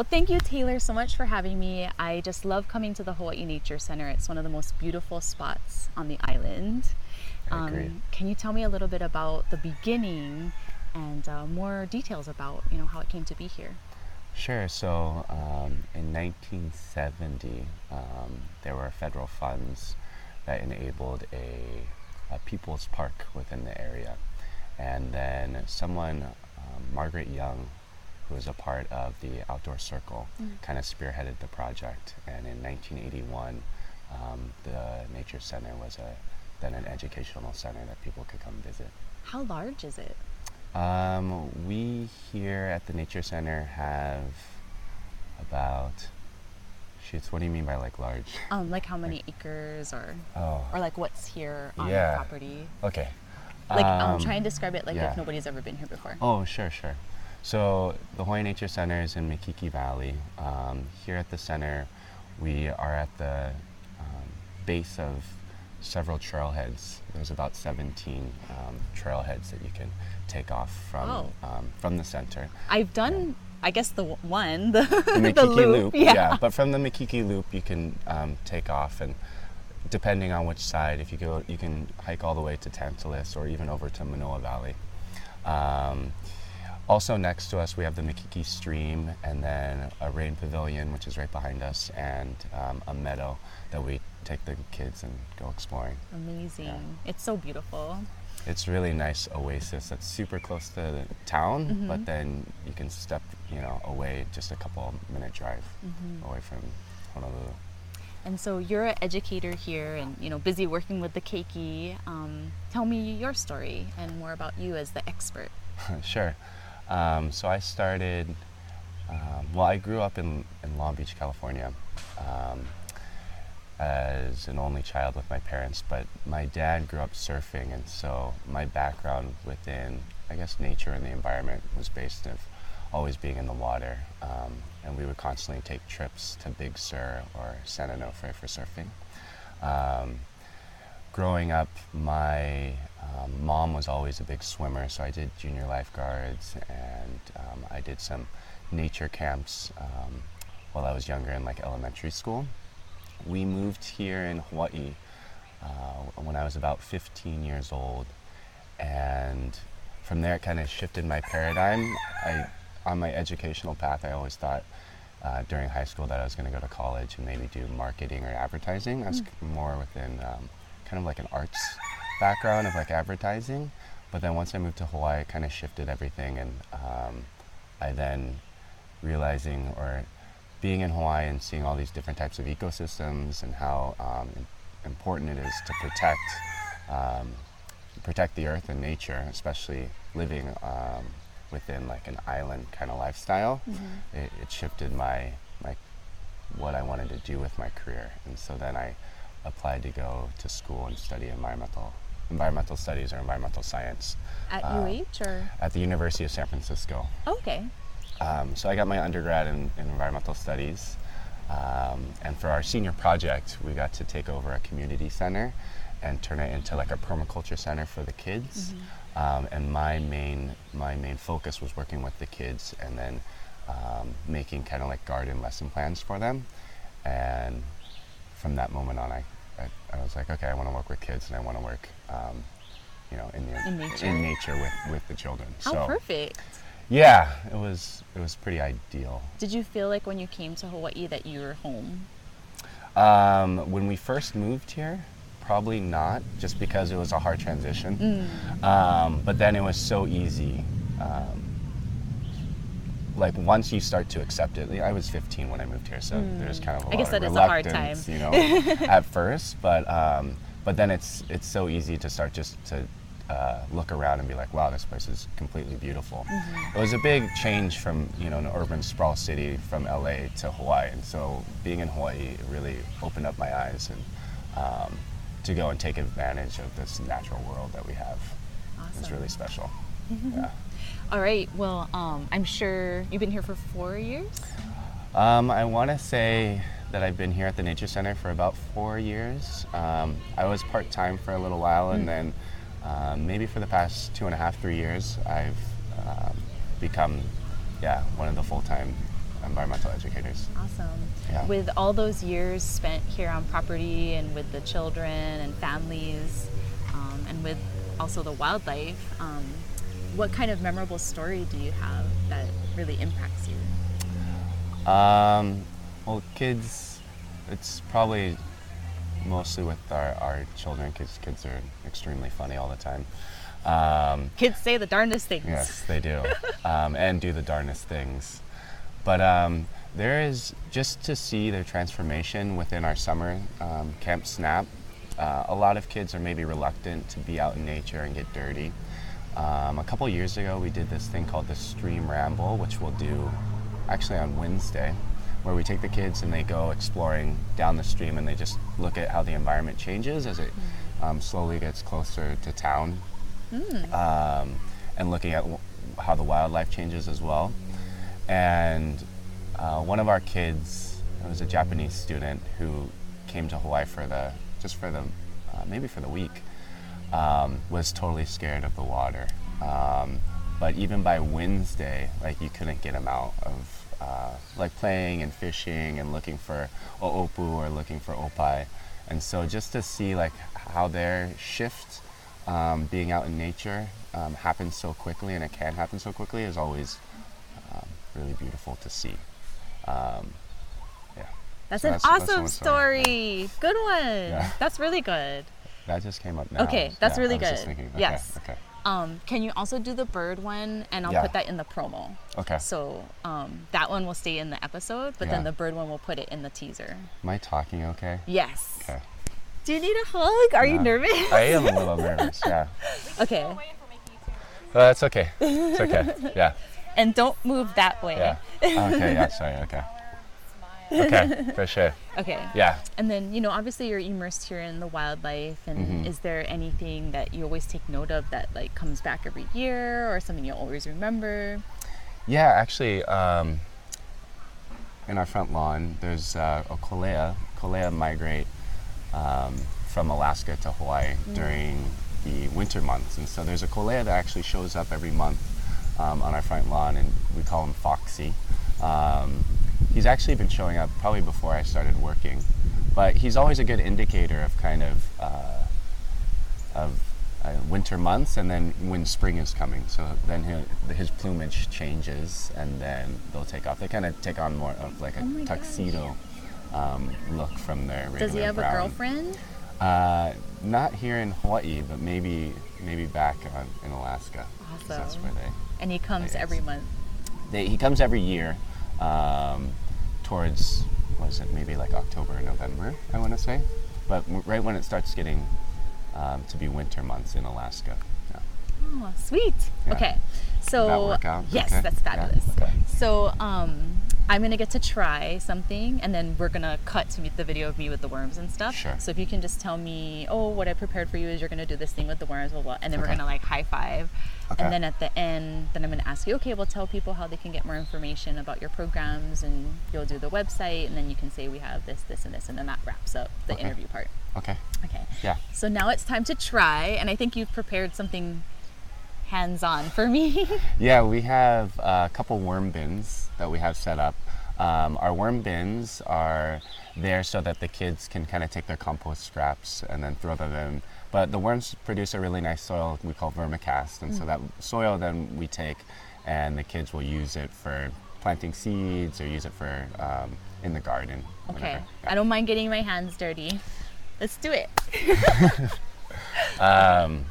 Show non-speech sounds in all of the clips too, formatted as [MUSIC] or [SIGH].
Well, thank you, Taylor, so much for having me. I just love coming to the Hawaii Nature Center. It's one of the most beautiful spots on the island. Agree. can you tell me a little bit about the beginning and uh, more details about you know how it came to be here? Sure. So um, in 1970, um, there were federal funds that enabled a, a people's park within the area. And then someone, um, Margaret Young, who was a part of the Outdoor Circle, kind of spearheaded the project. And in 1981, um, the Nature Center was a, then an educational center that people could come visit. How large is it? Um, we here at the Nature Center have about. Shoots. What do you mean by like large? Um, like how many [LAUGHS] acres or Oh, or like what's here on Yeah. the property? okay. Like um, I'm trying to describe it like yeah. if nobody's ever been here before. Oh, sure, sure. So the Hawaii Nature Center is in Makiki Valley. Um, here at the center, we are at the um, base of several trailheads. There's about 17 um, trailheads that you can take off from Oh. um, from the center. I've done, I guess the one, the, [LAUGHS] the the Makiki loop. Yeah. But from the Makiki Loop, you can um, take off, and depending on which side, if you go, you can hike all the way to Tantalus or even over to Manoa Valley. Also next to us, we have the Makiki Stream, and then a rain pavilion, which is right behind us, and um, a meadow that we take the kids and go exploring. Amazing. It's so beautiful. It's really nice oasis that's super close to the town, Mm-hmm. but then you can step, you know, away just a couple minute drive Mm-hmm. away from Honolulu. And so you're an educator here and you know busy working with the keiki. Um, tell me your story and more about you as the expert. [LAUGHS] sure. Um, so I started. Um, well, I grew up in, in Long Beach, California, um, as an only child with my parents. But my dad grew up surfing, and so my background within, I guess, nature and the environment was based of always being in the water. Um, and we would constantly take trips to Big Sur or San Onofre for surfing. Growing up, my um, mom was always a big swimmer, so I did junior lifeguards and um, I did some nature camps um, while I was younger in like elementary school. We moved here in Hawaii uh, when I was about 15 years old, and from there it kind of shifted my paradigm. I, on my educational path, I always thought uh, during high school that I was going to go to college and maybe do marketing or advertising. I was more within um, kind of like an arts background of like advertising. But then once I moved to Hawaii, it kind of shifted everything, and um, I then realizing or being in Hawaii and seeing all these different types of ecosystems and how um, important it is to protect um, protect the earth and nature, especially living um, within like an island kind of lifestyle. It, it shifted my my what I wanted to do with my career, and so then I applied to go to school and study environmental environmental studies or environmental science At Uh, UH or at the University of San Francisco. okay. Um, so I got my undergrad in, in environmental studies. Um, and for our senior project, we got to take over a community center and turn it into like a permaculture center for the kids. Um, and my main my main focus was working with the kids and then um, making kind of like garden lesson plans for them. And from that moment on, I, I, I was like, okay, I want to work with kids and I want to work, um, you know, in, the, In nature. in nature with, with the children. How so perfect. yeah, it was it was pretty ideal. Did you feel like when you came to Hawaii that you were home? Um, when we first moved here, probably not, just because it was a hard transition. Um, but then it was so easy. Um, like once you start to accept it, I was 15 when I moved here, so there's kind of a I lot guess of that is a hard reluctance, time. you know, [LAUGHS] at first. But um, but then it's it's so easy to start just to uh, look around and be like, wow, this place is completely beautiful. Mm-hmm. It was a big change from you know an urban sprawl city from LA to Hawaii, and so being in Hawaii really opened up my eyes and um, to go and take advantage of this natural world that we have. It's Awesome. really special. yeah. All right. Well, um, I'm sure you've been here for four years. Um, I want to say that I've been here at the Nature Center for about four years. Um, I was part time for a little while, and then um, maybe for the past two and a half, three years, I've um, become, yeah, one of the full time environmental educators. Awesome. Yeah. With all those years spent here on property and with the children and families, um, and with also the wildlife, um, what kind of memorable story do you have that really impacts you? Um, well, kids, it's probably mostly with our, our children because kids are extremely funny all the time. Um, Kids say the darndest things. yes, they do, um, and do the darnest things. But um, there is just to see their transformation within our summer um, camp snap. Uh, a lot of kids are maybe reluctant to be out in nature and get dirty. Um, a couple years ago, we did this thing called the Stream Ramble, which we'll do actually on Wednesday, where we take the kids and they go exploring down the stream and they just look at how the environment changes as it um, slowly gets closer to town, um, and looking at w- how the wildlife changes as well. And uh, one of our kids, it was a Japanese student who came to Hawaii for the just for the uh, maybe for the week, um, was totally scared of the water. Um, but even by Wednesday, like you couldn't get him out of uh, like playing and fishing and looking for oopu or looking for opai. And so just to see like how their shift um, being out in nature um, happens so quickly and it can happen so quickly is always um, really beautiful to see. Um, yeah. That's So an that's- that's awesome story. story. Good one. Yeah. That's really good. That just came up now. Okay, that's Yeah, really I was just good. thinking, okay, Yes. Okay. Um, can you also do the bird one? And I'll Yeah. put that in the promo. Okay. So um, that one will stay in the episode, but then the bird one will put it in the teaser. Am I talking okay? Yes. Okay. Do you need a hug? Are you nervous? I am a little nervous. [LAUGHS] Yeah. okay. Oh, that's okay. It's okay. Yeah. [LAUGHS] And don't move that way. Yeah. Okay. Yeah. Sorry. Okay. Okay. [LAUGHS] For sure. Okay. Yeah. And then, you know, obviously you're immersed here in the wildlife. And Mm-hmm. is there anything that you always take note of that like comes back every year or something you'll always remember? Yeah. Actually, um, in our front lawn, there's uh, a kolea. Kolea migrate um, from Alaska to Hawaii during the winter months, and so there's a kolea that actually shows up every month um, on our front lawn, and we call him Foxy. Um, he's actually been showing up probably before I started working, but he's always a good indicator of kind of uh, of uh, winter months and then when spring is coming. So then his plumage changes and then they'll take off. They kind of take on more of like a Oh tuxedo um, look from their Does he have brown. a girlfriend? Uh, not here in Hawaii, but maybe maybe back on, in Alaska. 'cause That's where they, And he comes every month. they. He comes every year um, towards was it? Maybe like October or November, I want to say. But right when it starts getting um, to be winter months in Alaska. Yeah. Oh, sweet. Yeah. Okay. So that work out? yes, Okay. that's Yeah, fabulous. okay. So um, I'm gonna get to try something, and then we're gonna cut to meet the video of me with the worms and stuff. Sure. So if you can just tell me, oh, what I prepared for you is you're gonna do this thing with the worms, blah blah, and then we're gonna like high five, Okay. and then at the end, then I'm gonna ask you, okay, well, tell people how they can get more information about your programs, and you'll do the website, and then you can say we have this, this, and this, and then that wraps up the Okay. interview part. Okay. Okay. Yeah. So now it's time to try, and I think you've prepared something hands-on for me. [LAUGHS] Yeah, we have a couple worm bins that we have set up. Um, our worm bins are there so that the kids can kind of take their compost scraps and then throw them in. But the worms produce a really nice soil we call vermicast, and so that soil then we take and the kids will use it for planting seeds or use it for um, in the garden. Okay. whatever. I don't mind getting my hands dirty. Let's do it. [LAUGHS] [LAUGHS] Um,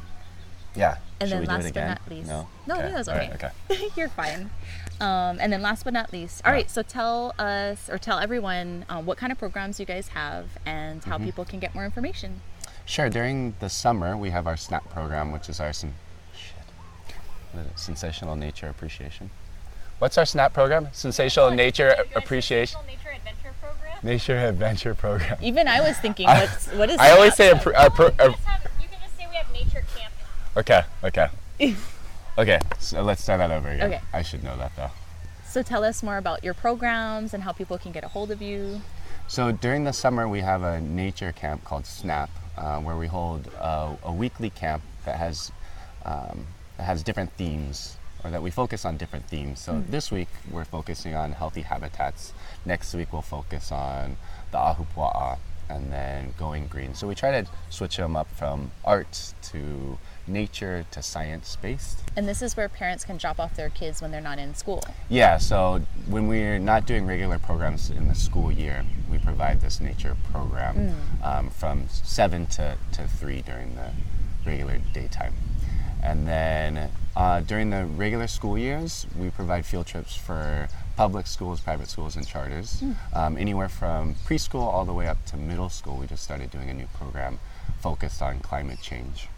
yeah. And Should then last but not least. No. No, okay. no, it's All right, okay. okay. [LAUGHS] You're fine. Um, and then last but not least, all Yeah. right. So tell us or tell everyone um, what kind of programs you guys have and Mm-hmm. how people can get more information. Sure. During the summer, we have our SNAP program, which is our shit. What is it? sensational nature appreciation. What's our SNAP program? Sensational nature appreciation. Nature Adventure Program. Nature adventure program. Even I was thinking, what's what is? I always say a, a, pro- a Just have, you can just say we have nature camp. Okay, okay, [LAUGHS] okay. So let's start that over again. Okay. I should know that though. So tell us more about your programs and how people can get a hold of you. So during the summer, we have a nature camp called SNAP, uh, where we hold a, a weekly camp that has um, that has different themes or that we focus on different themes. So this week we're focusing on healthy habitats. Next week we'll focus on the ahupua'a and then going green. So we try to switch them up from art to nature to science based. And this is where parents can drop off their kids when they're not in school. Yeah, so when we're not doing regular programs in the school year, we provide this nature program um, from 7 to, to 3 during the regular daytime. And then uh, during the regular school years, we provide field trips for public schools, private schools, and charters. Um, anywhere from preschool all the way up to middle school, we just started doing a new program focused on climate change.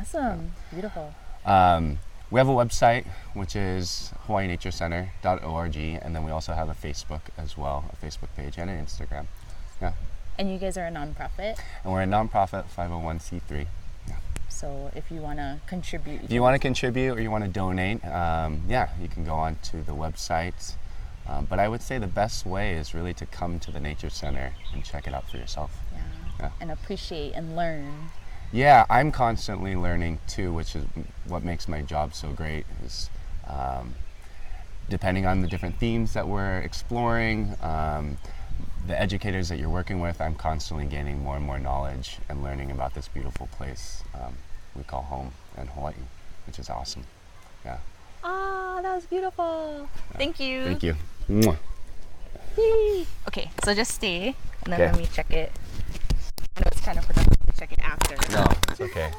Awesome. Beautiful. Um, we have a website, which is hawaiianaturecenter.org, and then we also have a Facebook as well, a Facebook page and an Instagram. Yeah. And you guys are a nonprofit. And we're a nonprofit 501c3. So if you want to contribute, If you want to contribute or you want to donate, um, yeah, you can go on to the website. Um, but I would say the best way is really to come to the Nature Center and check it out for yourself. yeah, Yeah. and appreciate and learn. Yeah, I'm constantly learning too, which is what makes my job so great. Is um, depending on the different themes that we're exploring, um, the educators that you're working with, I'm constantly gaining more and more knowledge and learning about this beautiful place um, we call home in Hawaii, which is awesome. Yeah, That was beautiful. Thank you. thank you. Mwah. Okay, so just stay, and then Okay. let me check it. I know it's kind of productive to check it after. No, it's okay.